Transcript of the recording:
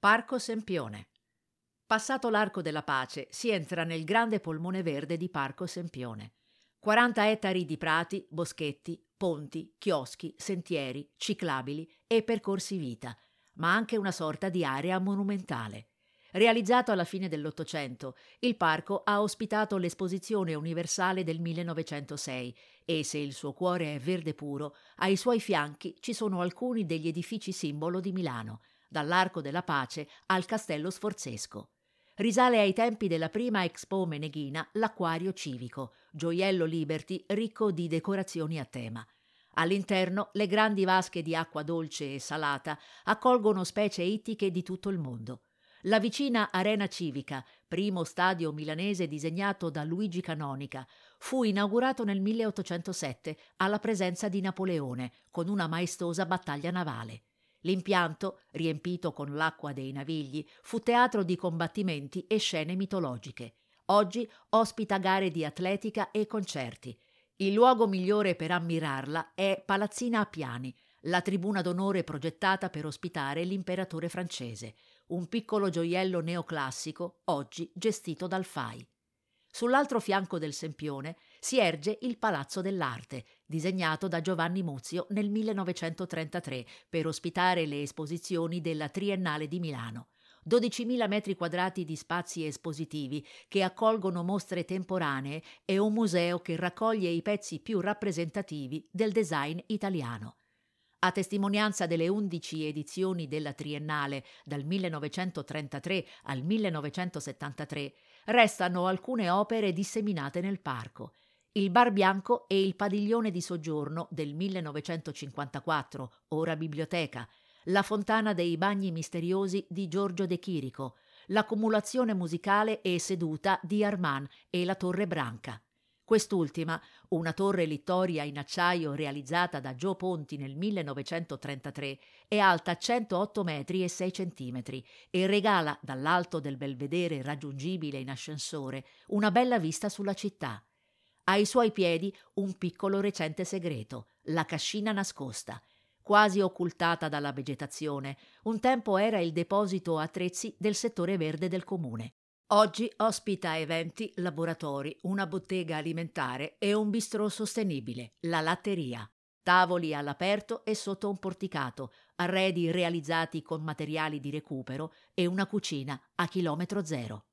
Parco Sempione. Passato l'arco della pace, si entra nel grande polmone verde di Parco Sempione. 40 ettari di prati, boschetti, ponti, chioschi, sentieri, ciclabili e percorsi vita, ma anche una sorta di area monumentale. Realizzato alla fine dell'Ottocento, il parco ha ospitato l'Esposizione Universale del 1906 e, se il suo cuore è verde puro, ai suoi fianchi ci sono alcuni degli edifici simbolo di Milano, dall'Arco della Pace al Castello Sforzesco. Risale ai tempi della prima Expo Meneghina l'acquario civico, gioiello Liberty ricco di decorazioni a tema. All'interno le grandi vasche di acqua dolce e salata accolgono specie ittiche di tutto il mondo. La vicina Arena Civica, primo stadio milanese disegnato da Luigi Canonica, fu inaugurato nel 1807 alla presenza di Napoleone con una maestosa battaglia navale. L'impianto, riempito con l'acqua dei navigli, fu teatro di combattimenti e scene mitologiche. Oggi ospita gare di atletica e concerti. Il luogo migliore per ammirarla è Palazzina a Piani, la tribuna d'onore progettata per ospitare l'imperatore francese, un piccolo gioiello neoclassico, oggi gestito dal FAI. Sull'altro fianco del Sempione si erge il Palazzo dell'Arte, disegnato da Giovanni Muzio nel 1933 per ospitare le esposizioni della Triennale di Milano. 12.000 metri quadrati di spazi espositivi che accolgono mostre temporanee e un museo che raccoglie i pezzi più rappresentativi del design italiano. A testimonianza delle 11 edizioni della Triennale dal 1933 al 1973, restano alcune opere disseminate nel parco. Il Bar Bianco e il Padiglione di soggiorno del 1954, ora biblioteca, la Fontana dei Bagni Misteriosi di Giorgio De Chirico, l'accumulazione musicale e seduta di Armand e la Torre Branca. Quest'ultima, una torre littoria in acciaio realizzata da Gio Ponti nel 1933, è alta 108 metri e 6 centimetri e regala, dall'alto del belvedere raggiungibile in ascensore, una bella vista sulla città. Ai suoi piedi un piccolo recente segreto, la cascina nascosta, quasi occultata dalla vegetazione. Un tempo era il deposito attrezzi del settore verde del comune. Oggi ospita eventi, laboratori, una bottega alimentare e un bistrò sostenibile, la latteria. Tavoli all'aperto e sotto un porticato, arredi realizzati con materiali di recupero e una cucina a chilometro zero.